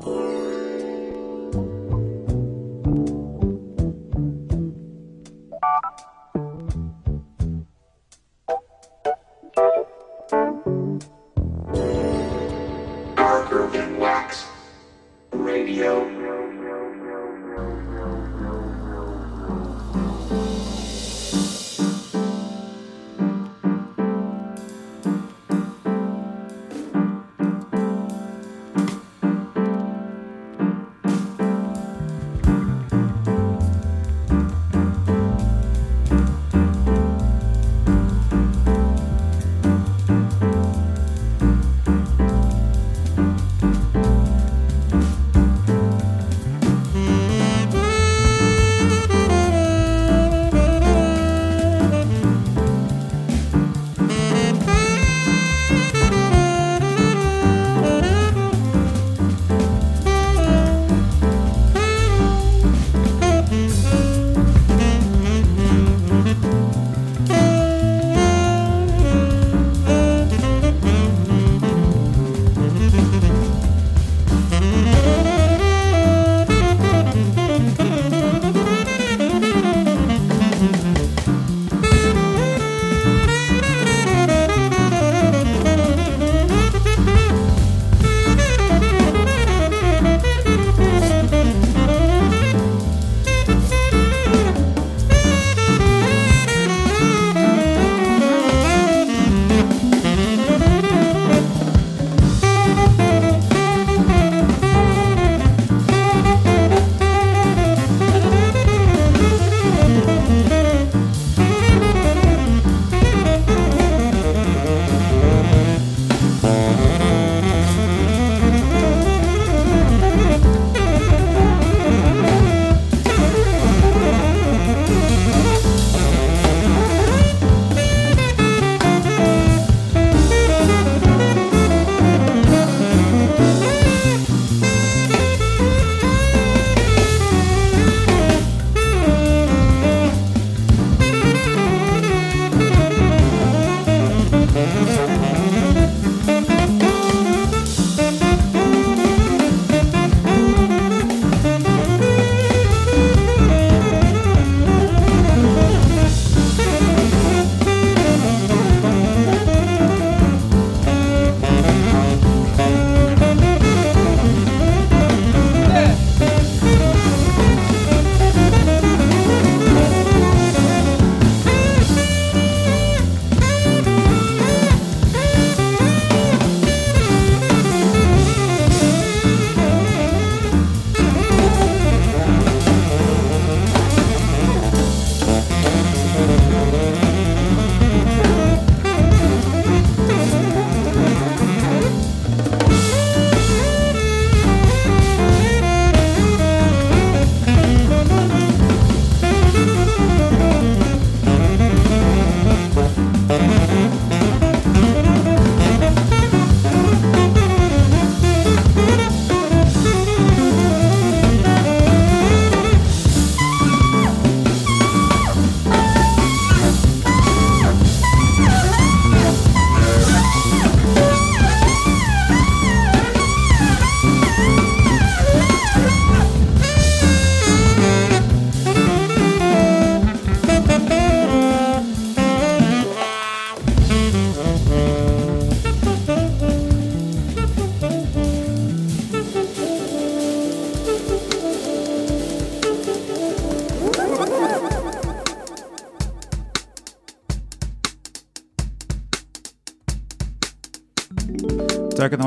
Darker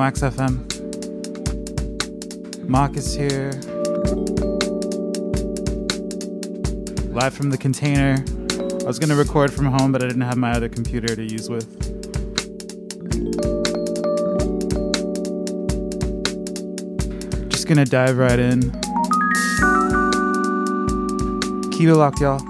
Wax FM. Mock is here. Live from the container. I was gonna record from home, but I didn't have my other computer to use with. Just gonna dive right in. Keep it locked, y'all.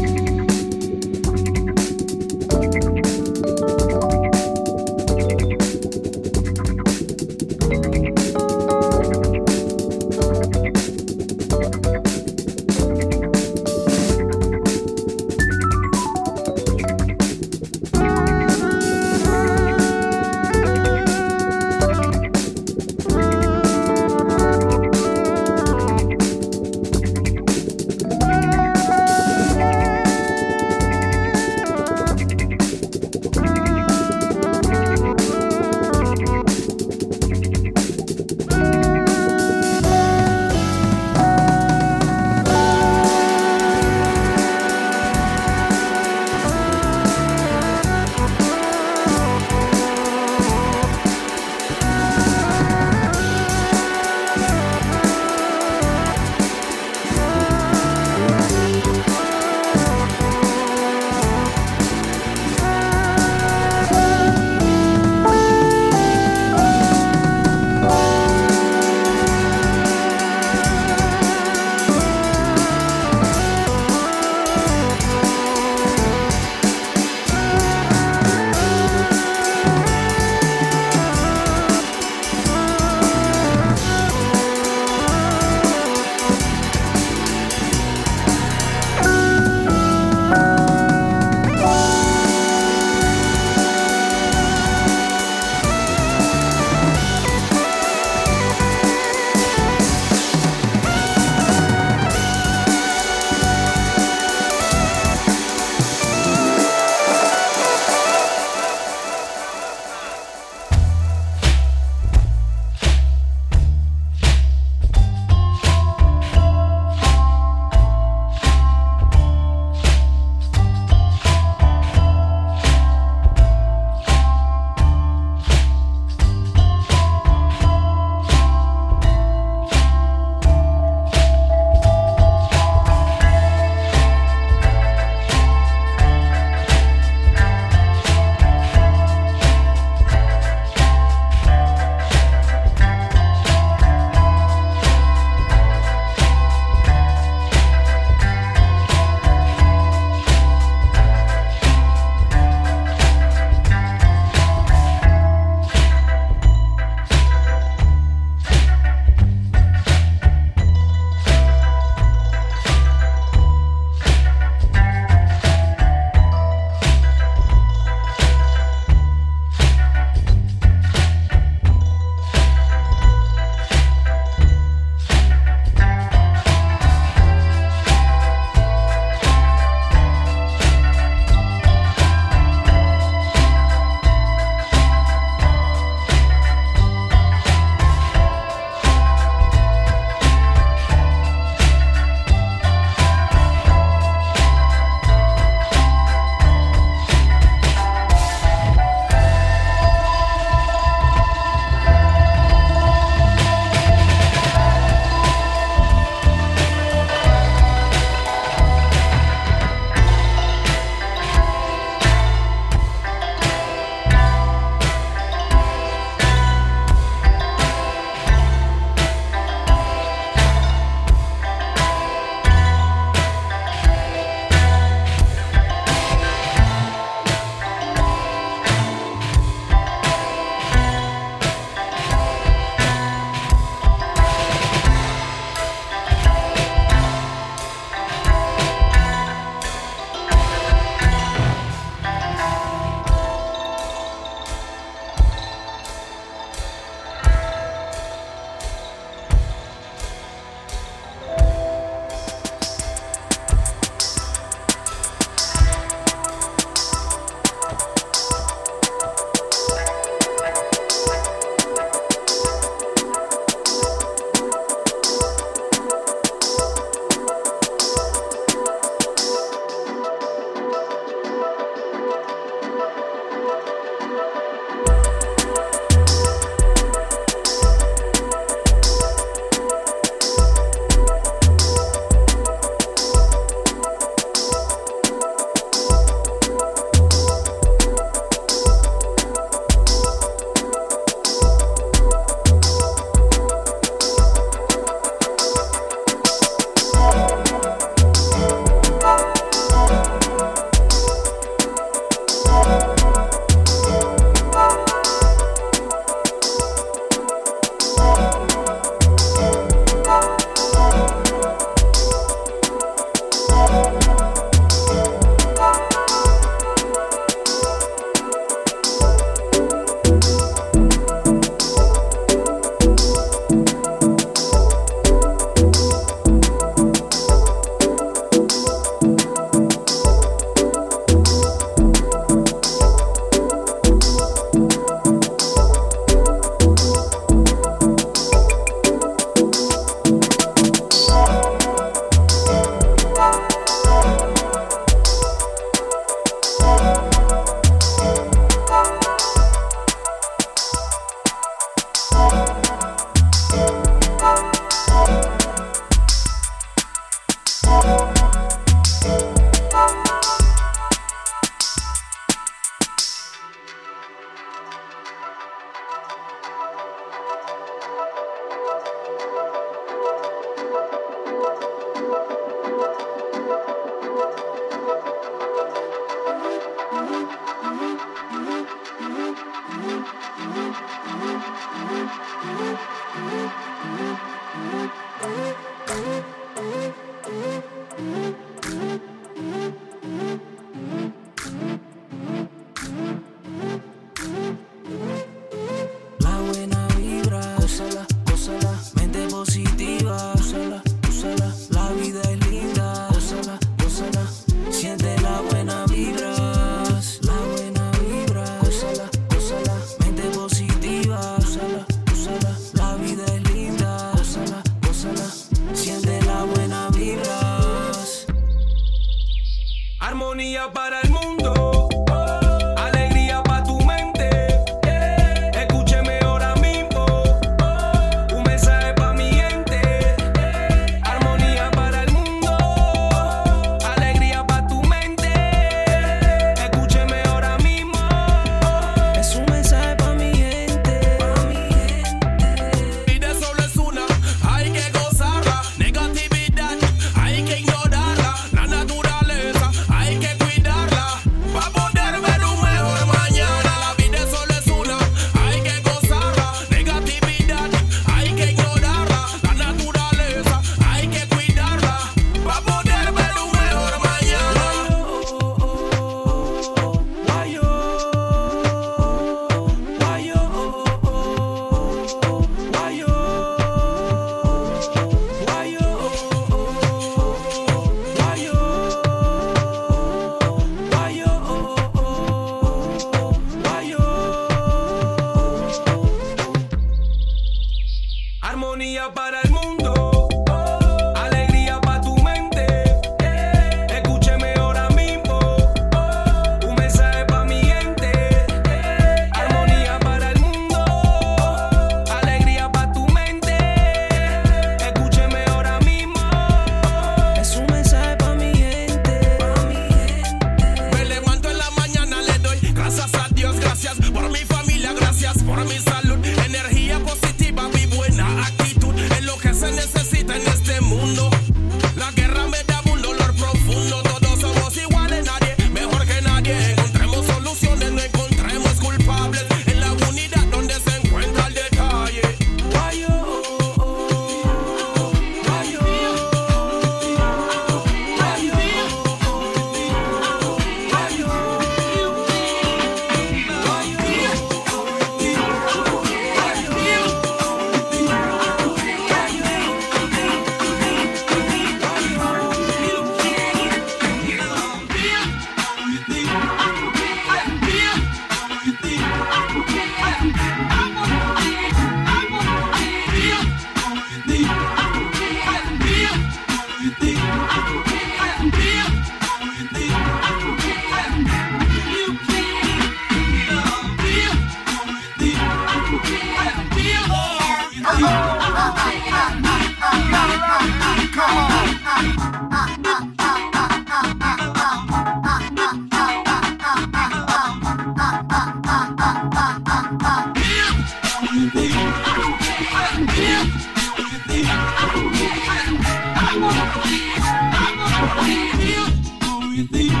We feel? How you think?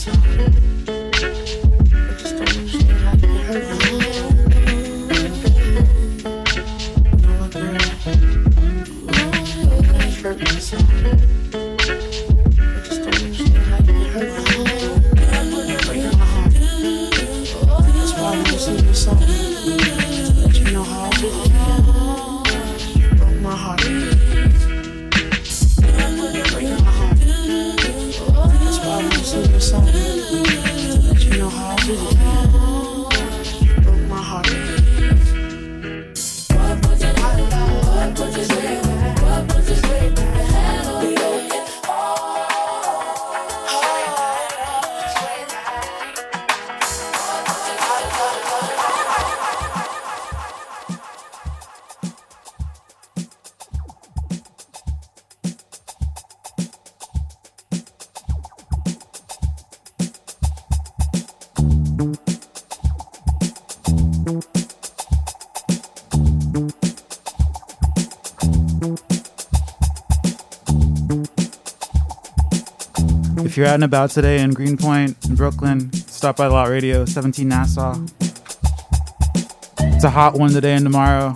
corazón. You're out and about today in Greenpoint, in Brooklyn, stop by Lot Radio, 17 Nassau. It's a hot one today and tomorrow.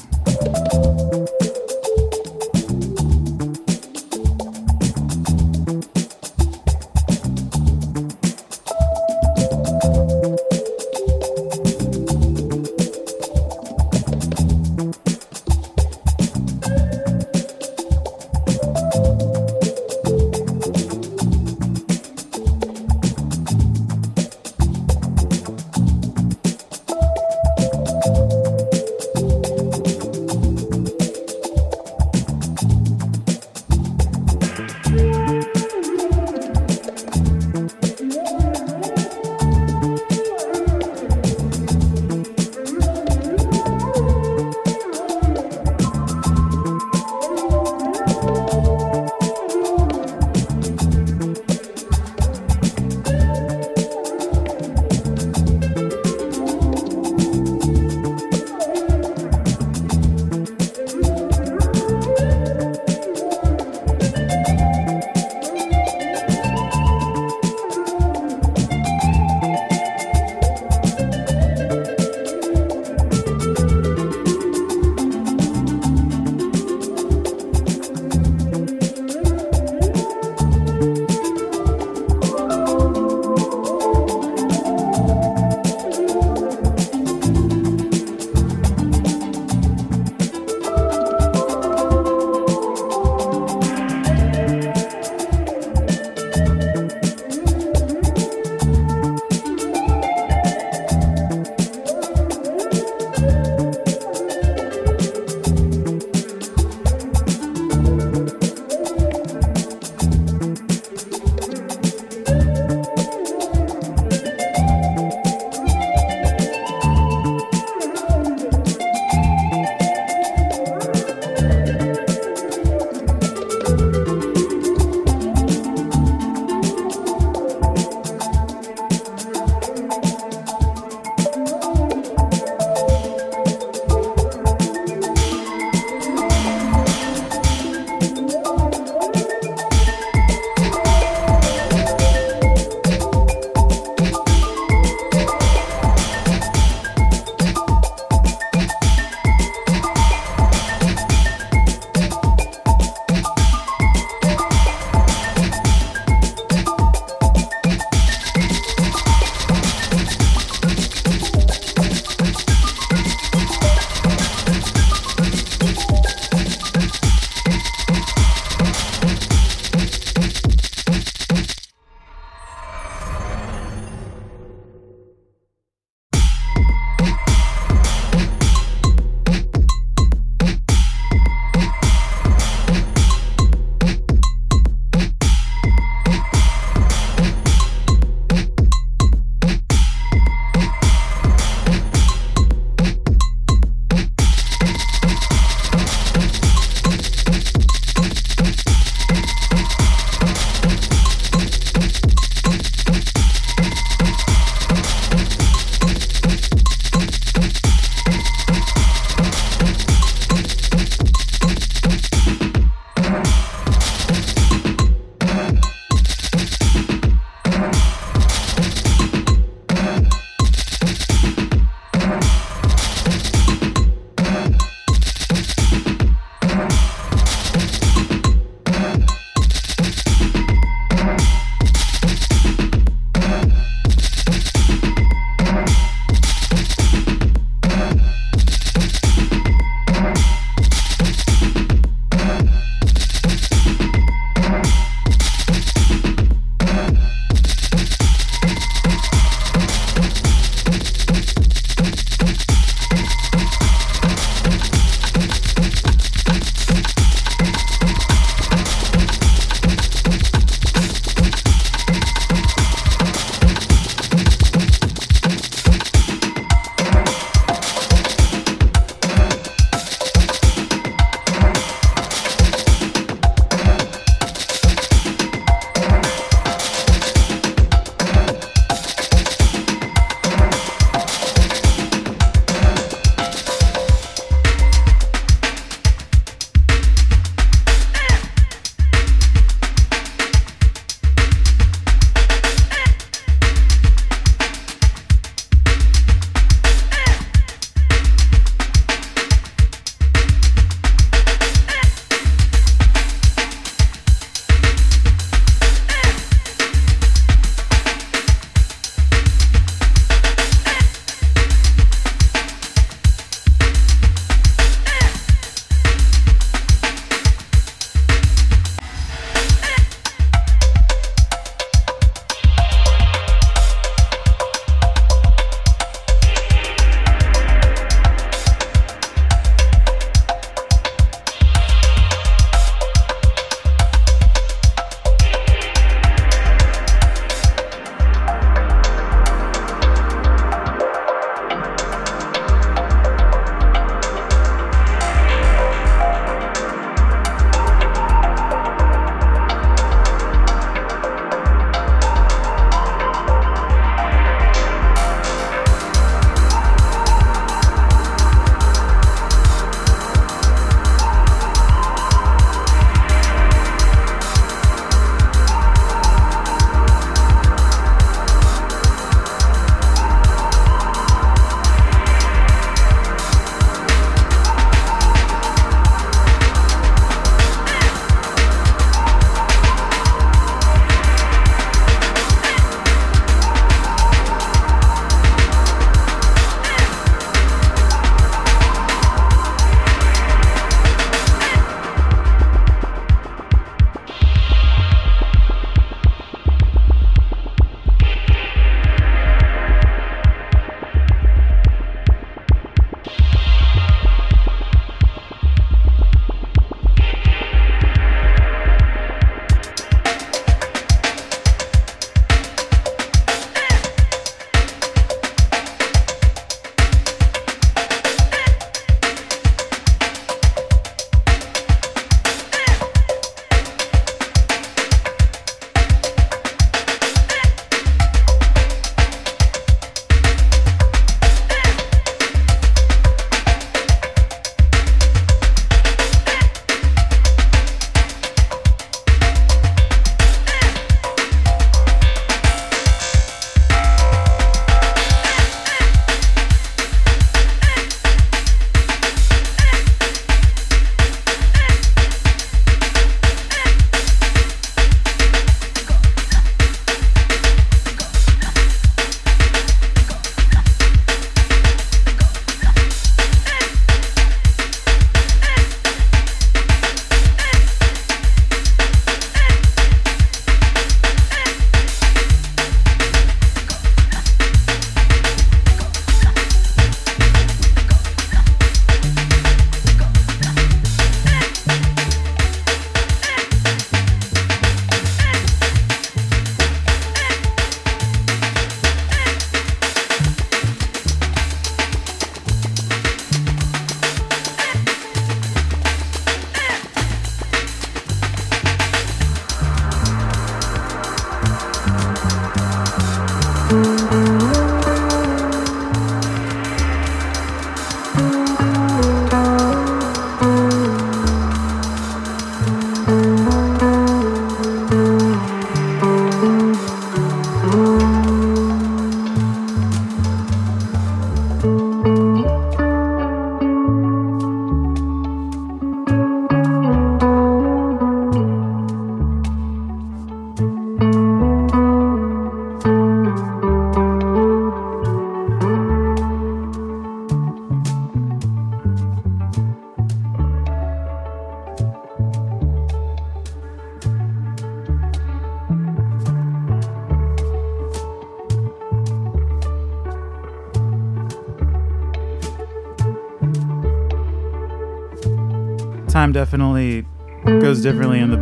Differently in the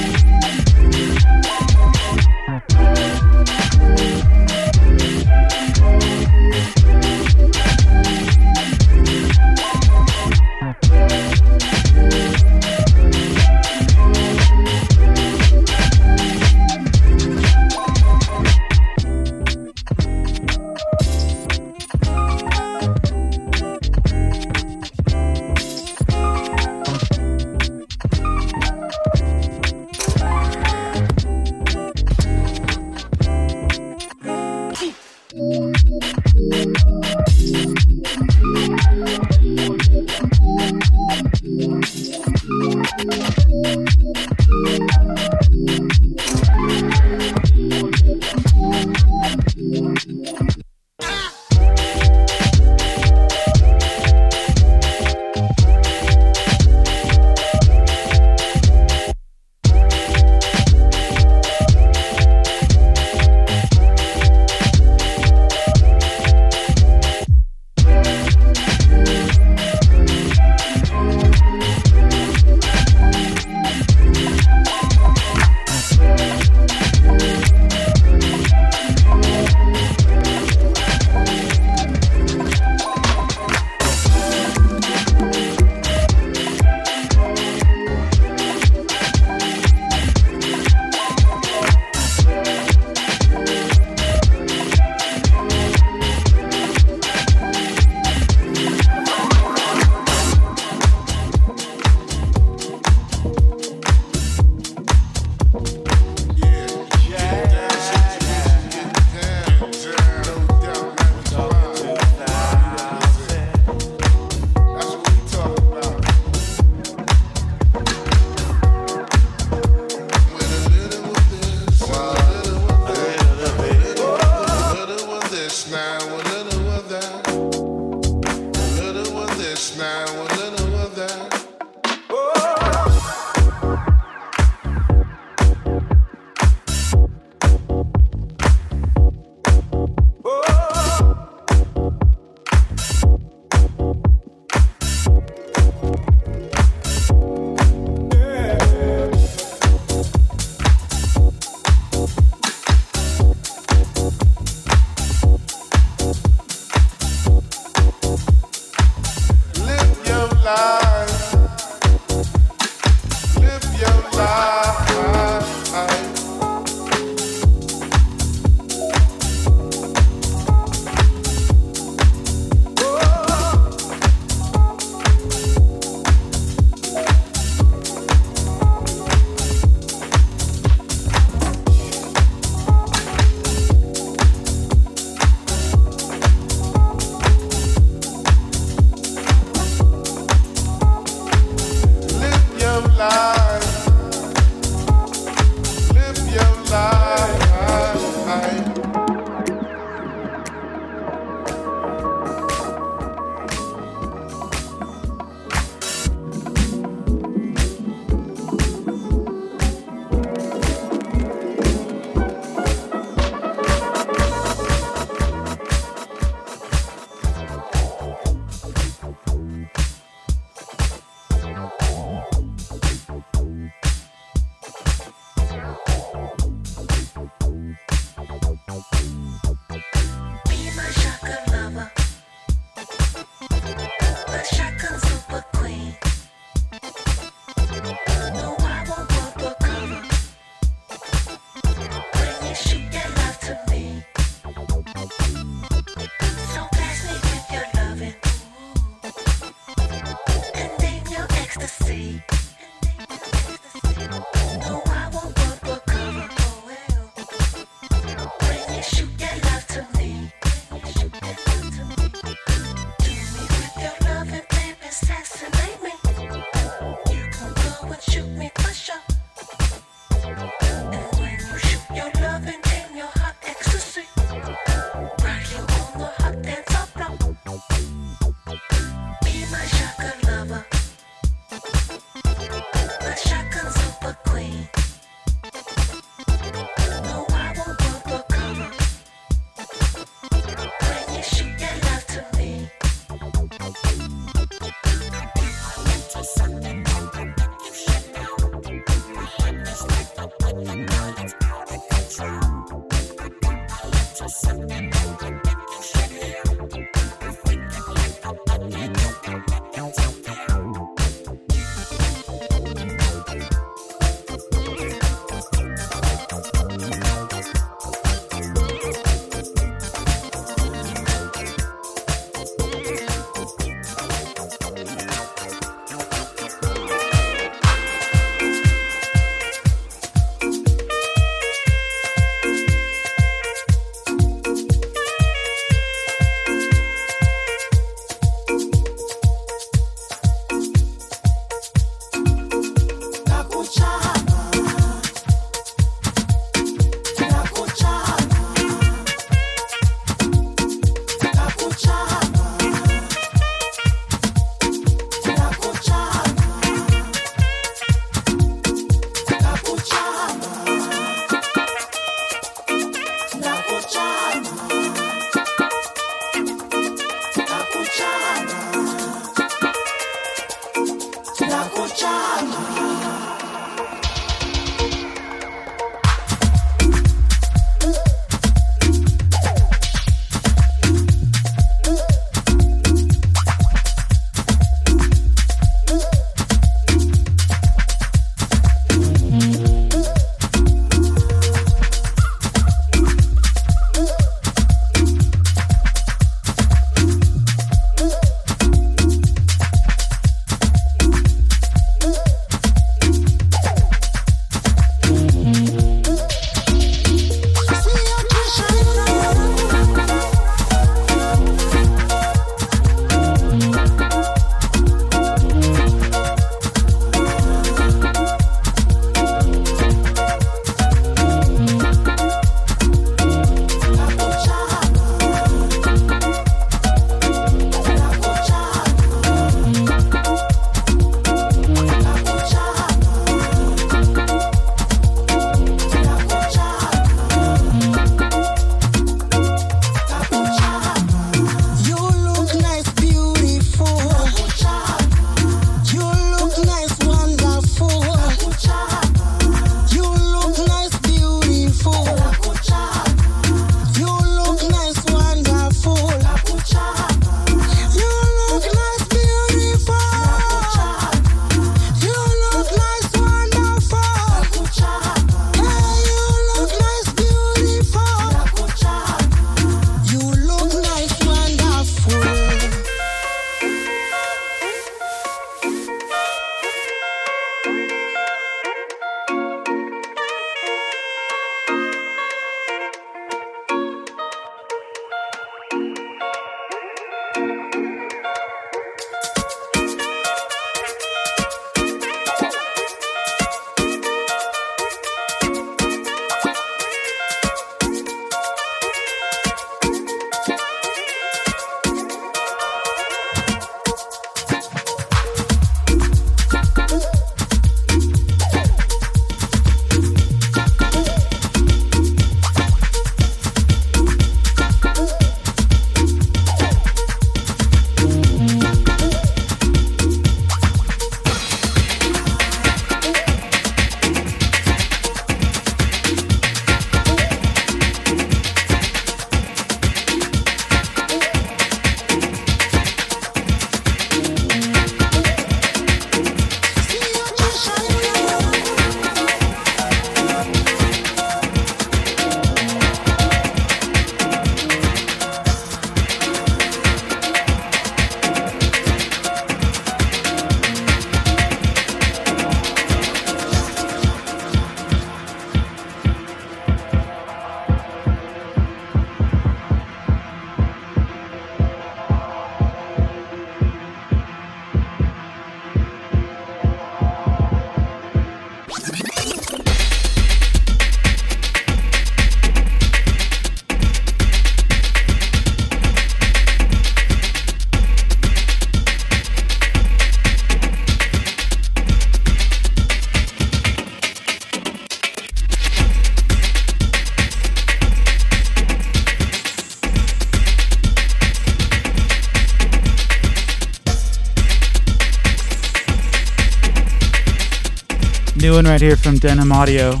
New one right here from Denim Audio.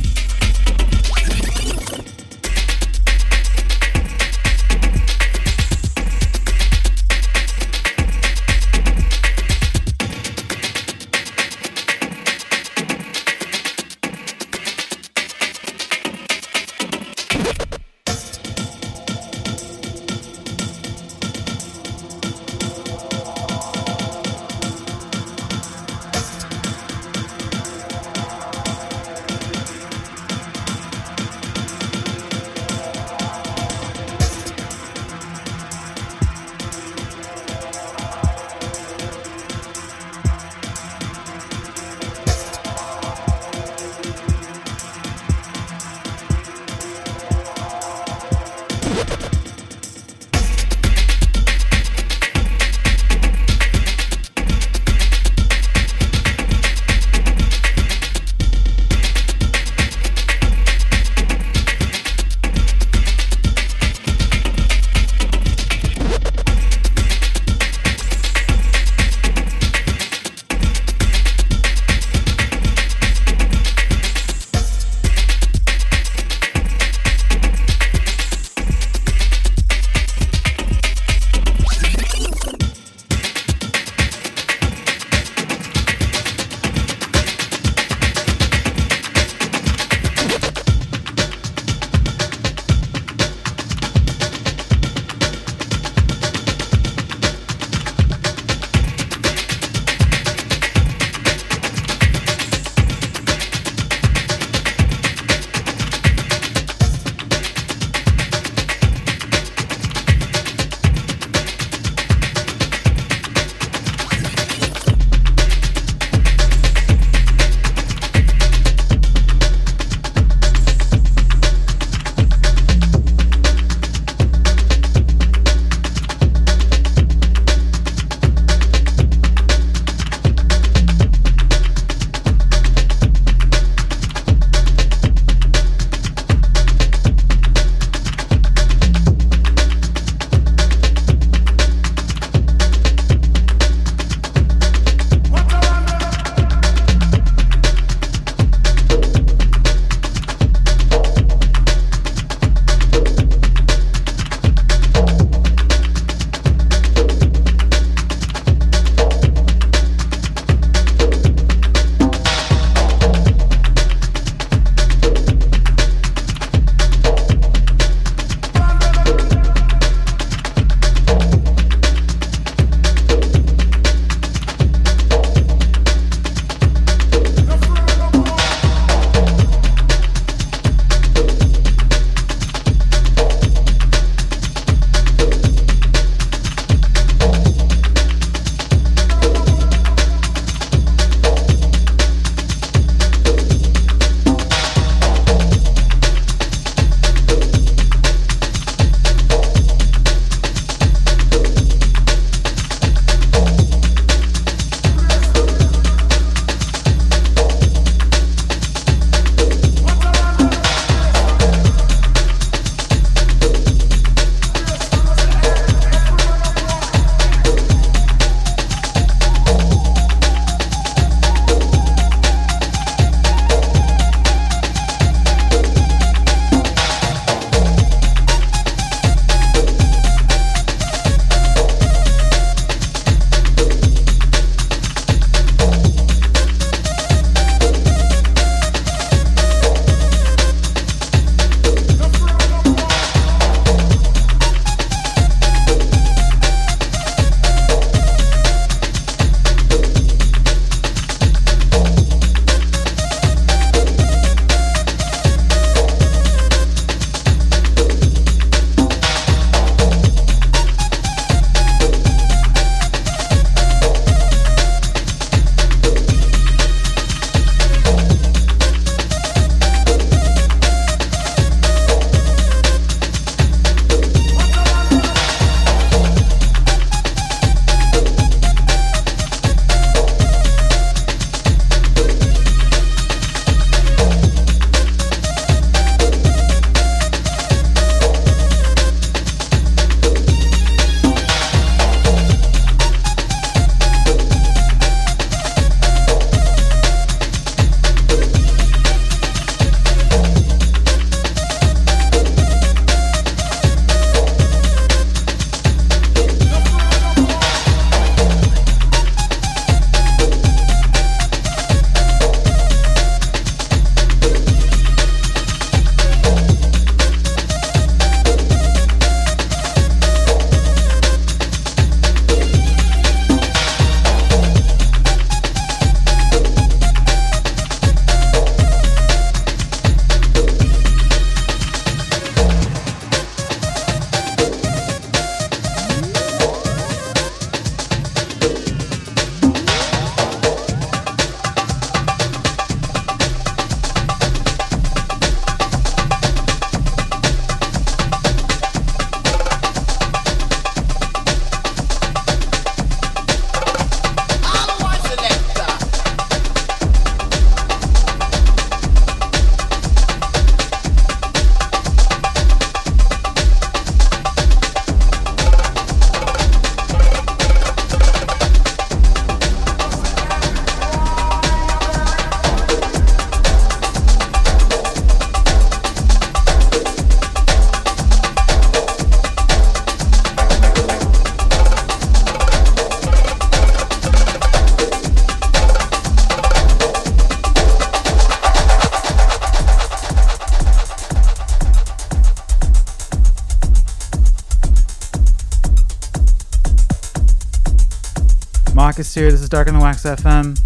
Here. This is Dark on the Wax FM.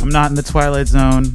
I'm not in the Twilight Zone.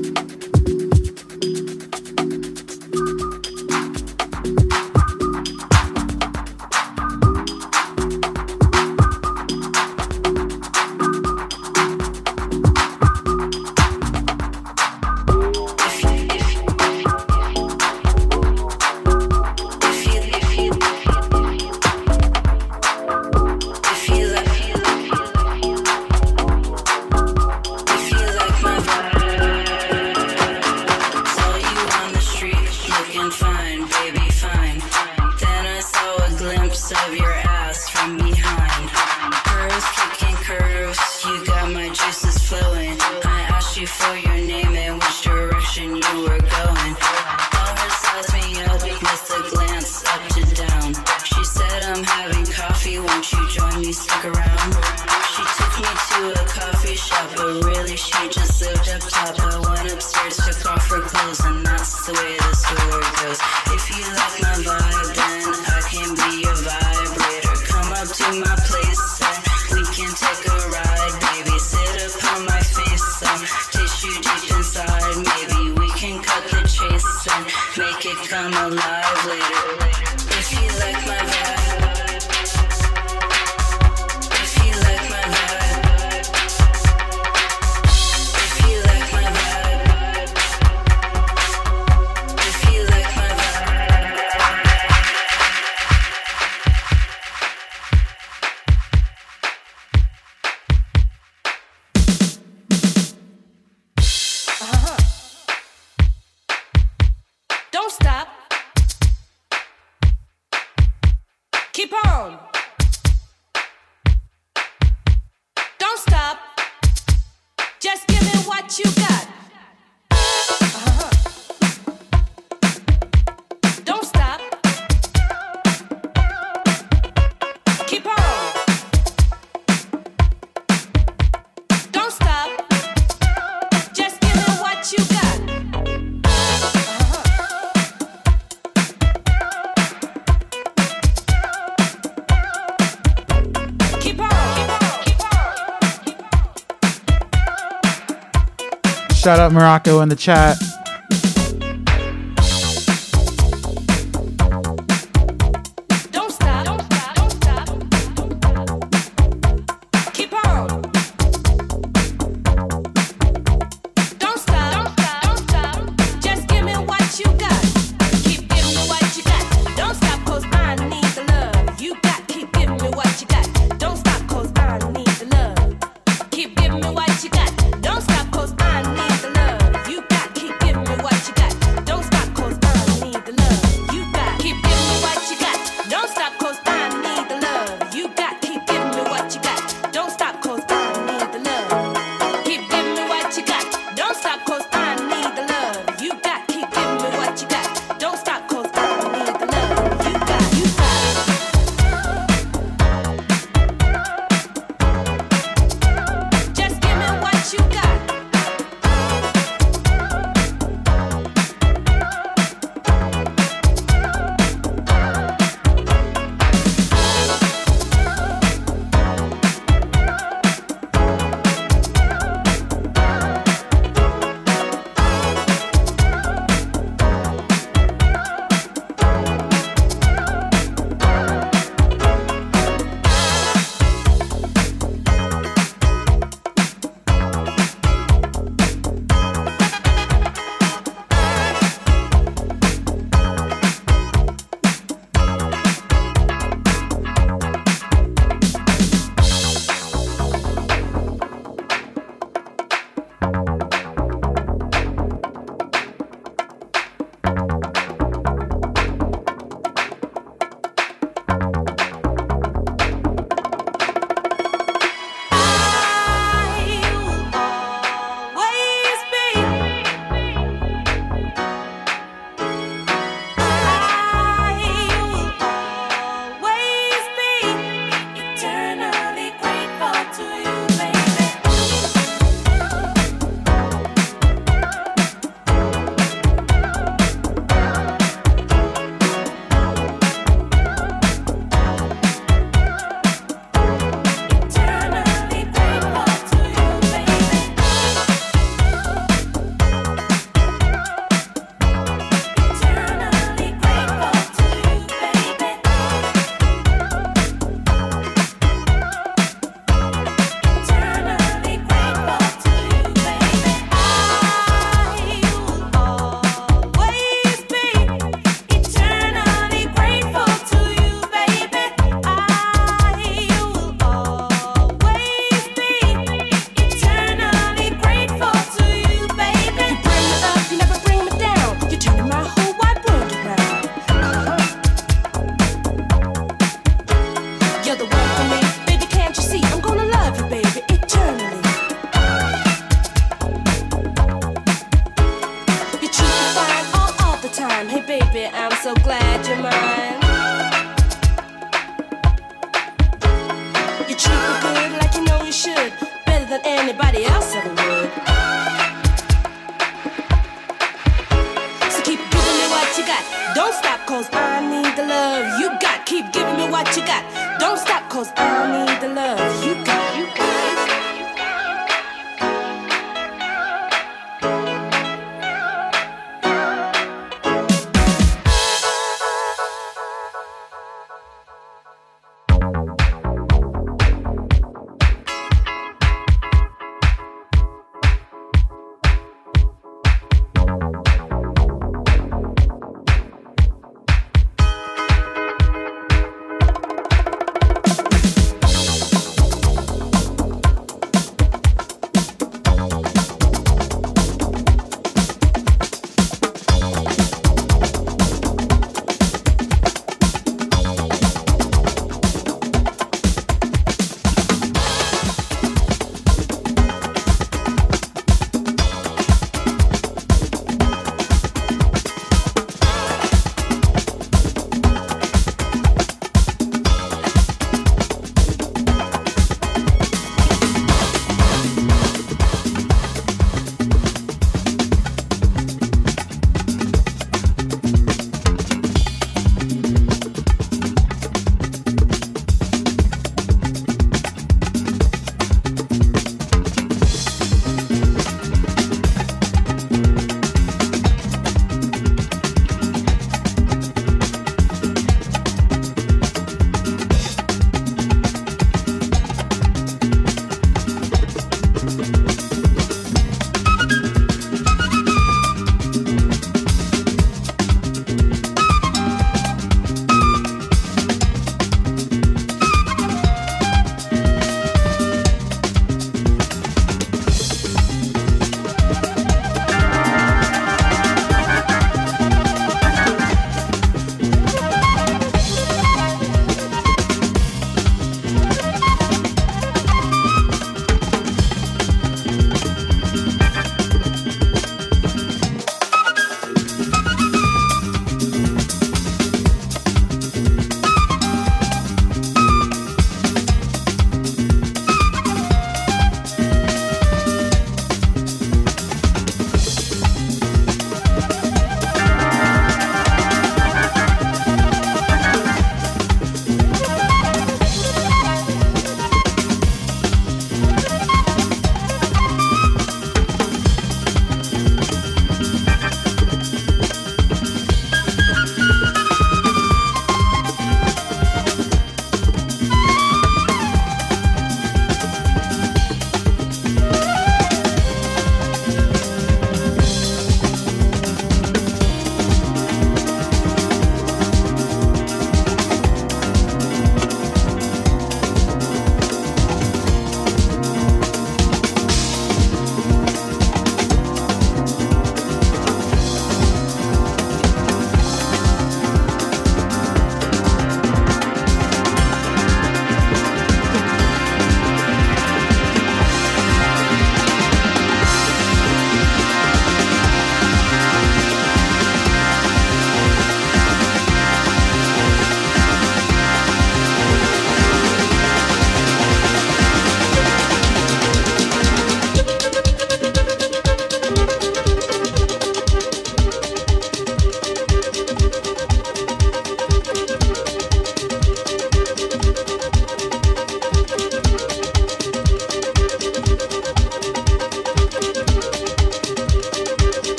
Shout out Morocco in the chat.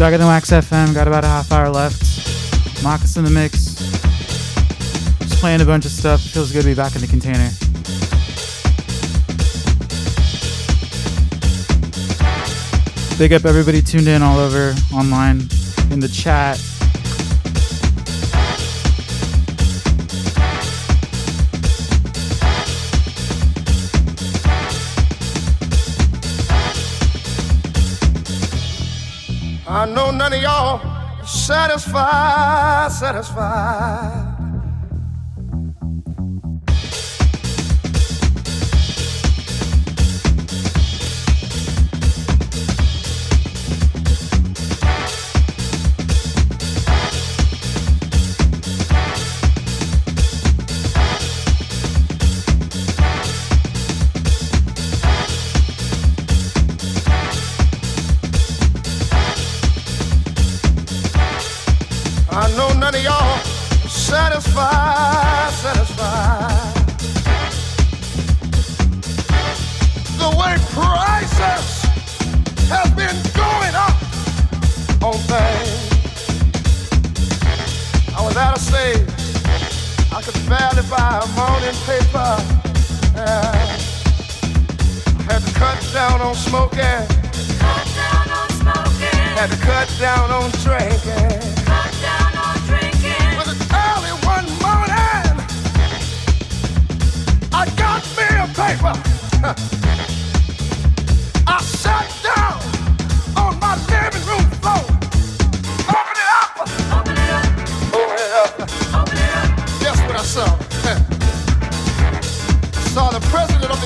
Darker Than Wax FM, got about a half hour left. Marcus in the mix. Just playing a bunch of stuff. Feels good to be back in the container. Big up everybody tuned in all over online in the chat. Satisfied, satisfied.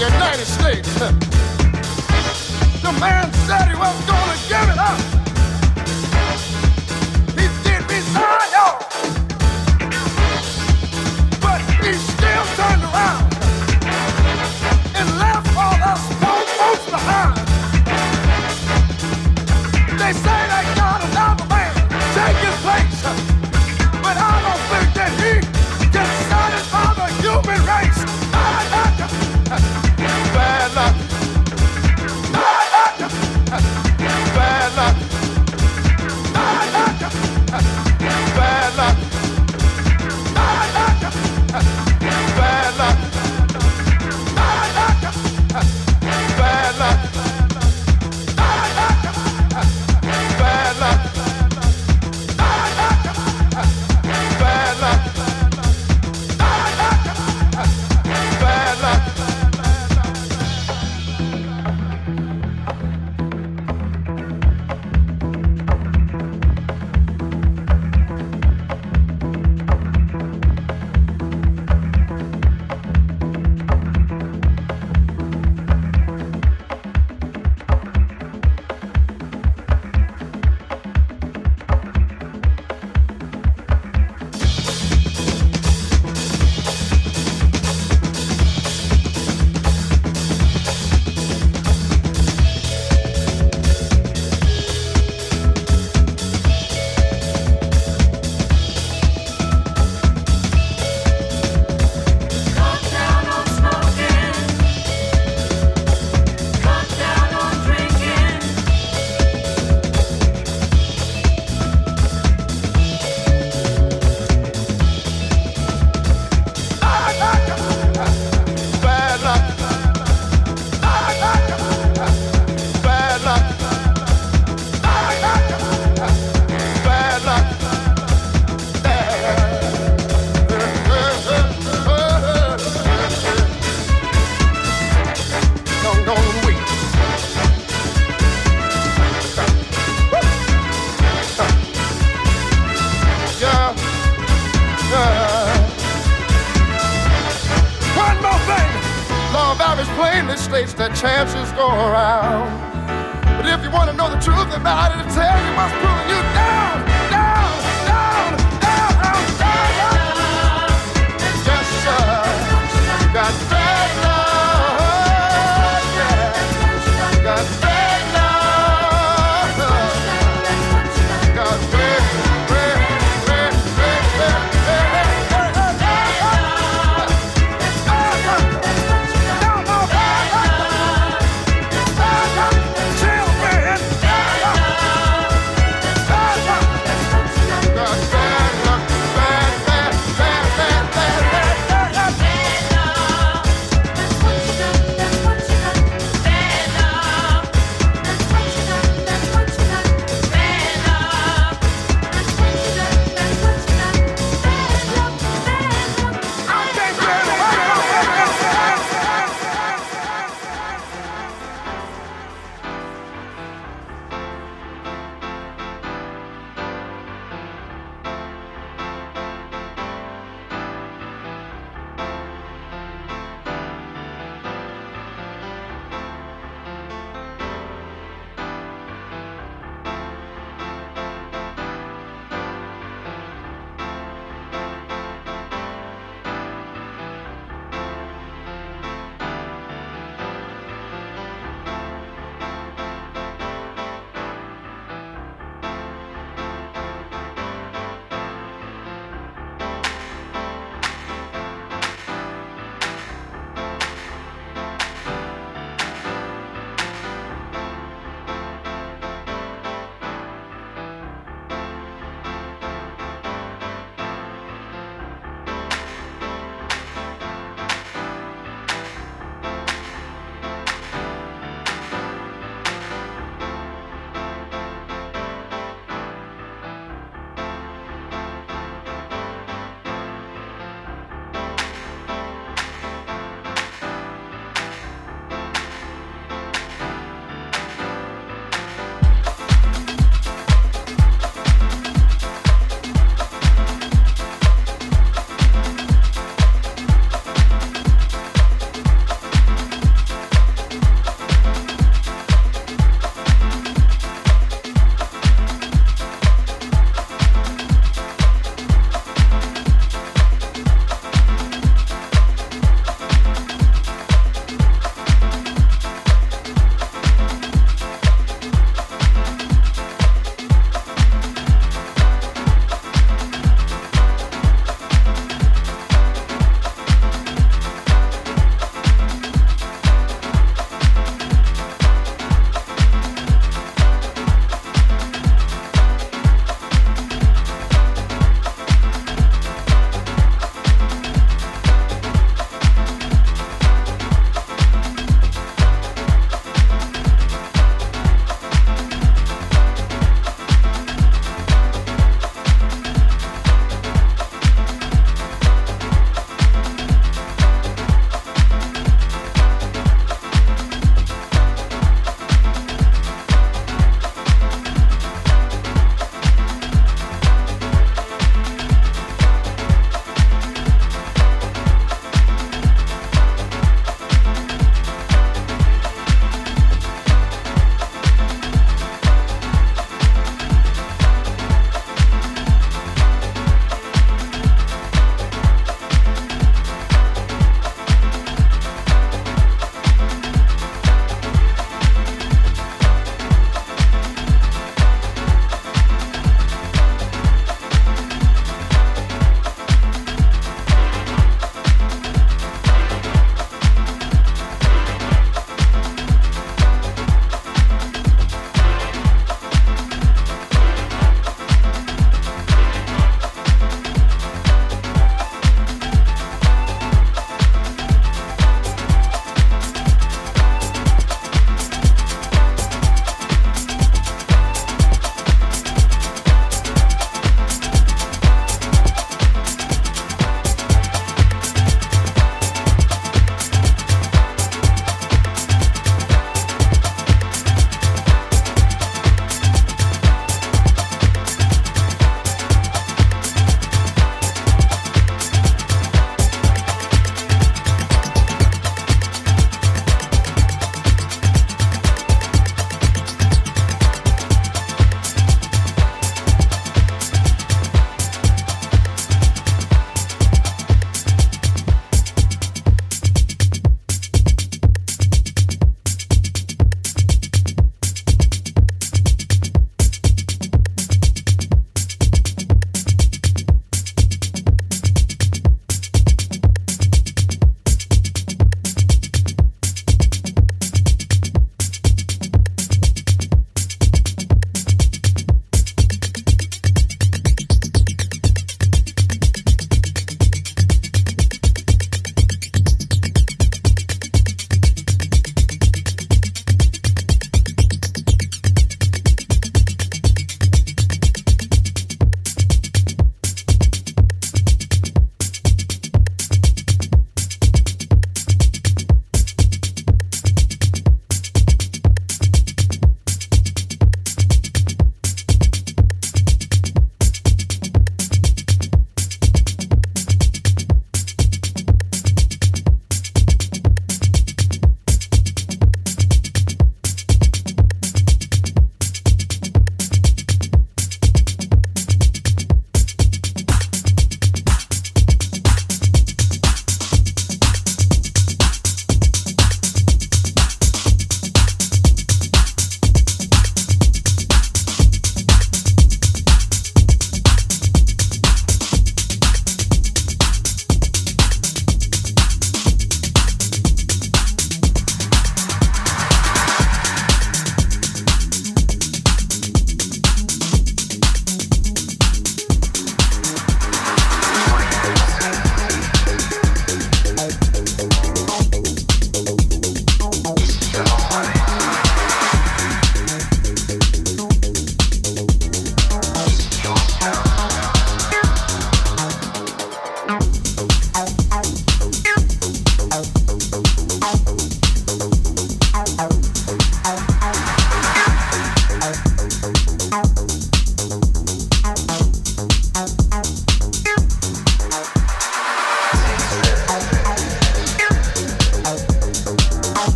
the United States. The man said he was gonna give it up. He did beside y'all. But he still turned around and left all us poor folks behind. They say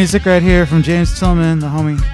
music right here from James Tillman, the homie.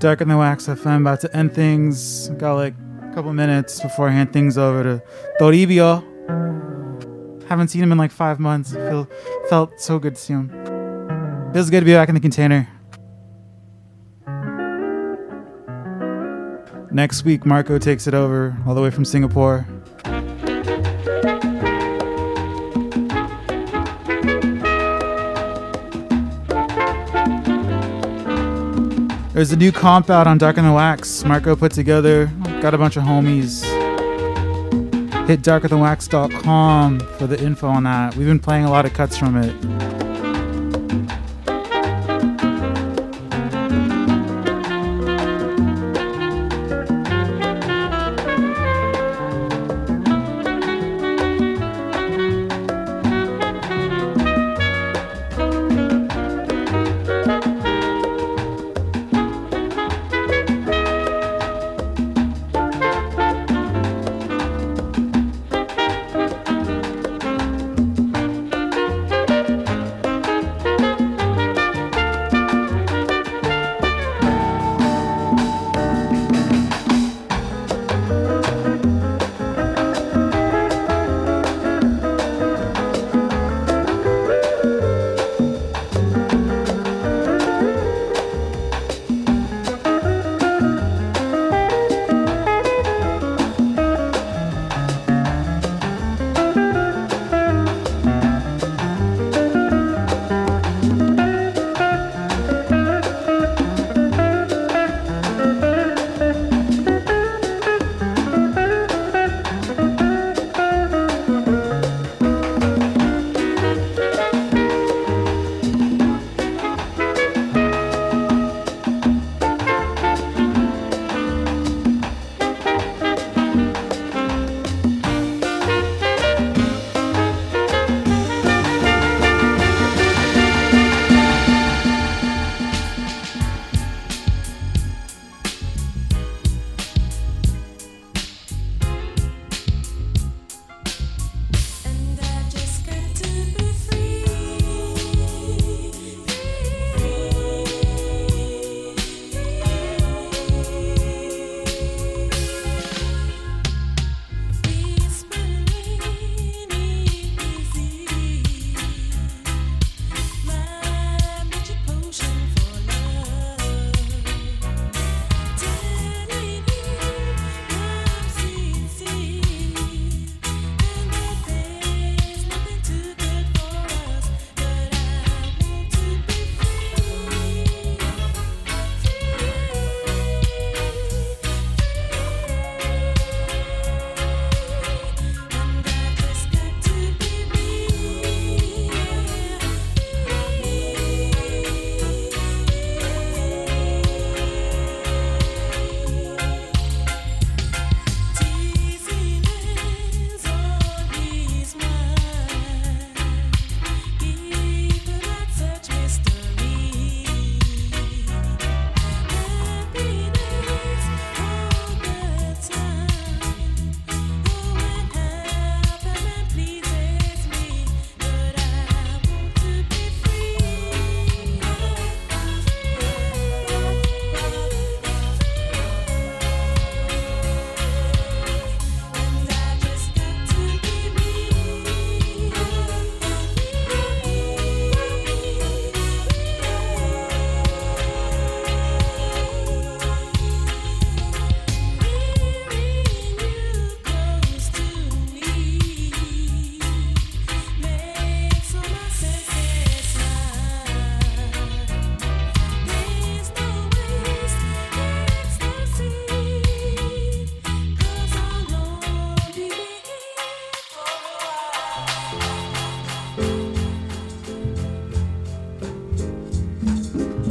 Darker Than Wax FM about to end things. Got like a couple minutes before I hand things over to Toribio. Haven't seen him in like five months. Feel felt so good to see him. Feels good to be back in the container. Next week, Marco takes it over all the way from Singapore. There's a new comp out on Darker Than Wax. Marco put together. Got a bunch of homies. Hit darkerthanwax.com for the info on that. We've been playing a lot of cuts from it.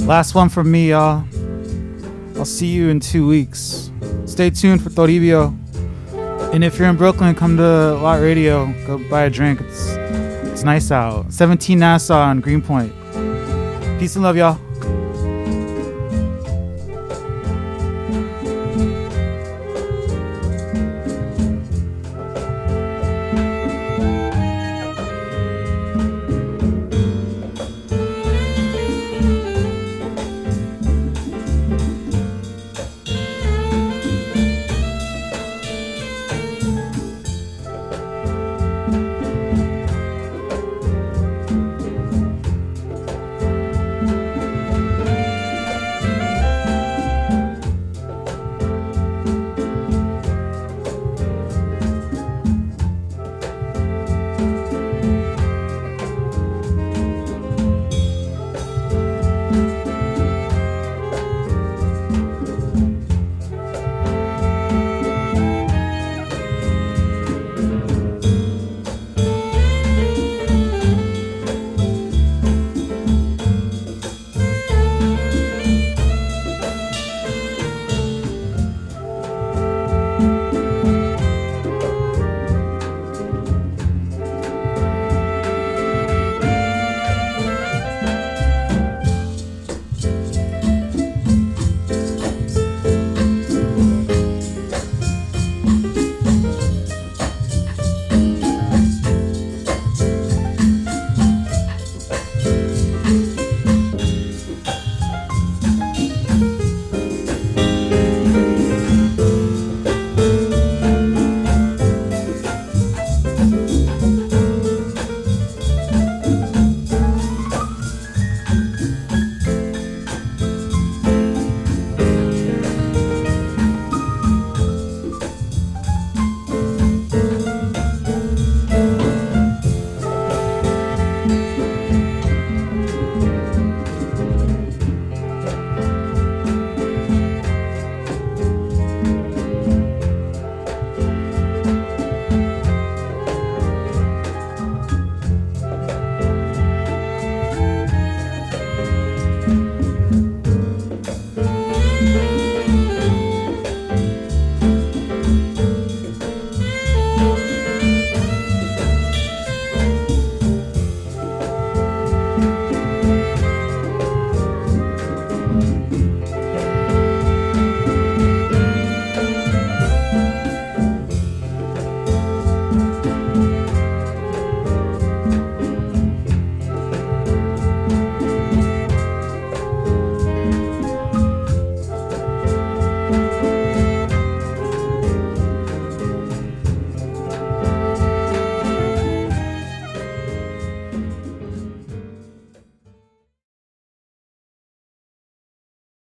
Last one from me, y'all. I'll see you in two weeks. Stay tuned for Toribio. And if you're in Brooklyn, come to Lot Radio. Go buy a drink. It's it's nice out. 17 Nassau on Greenpoint. Peace and love, y'all.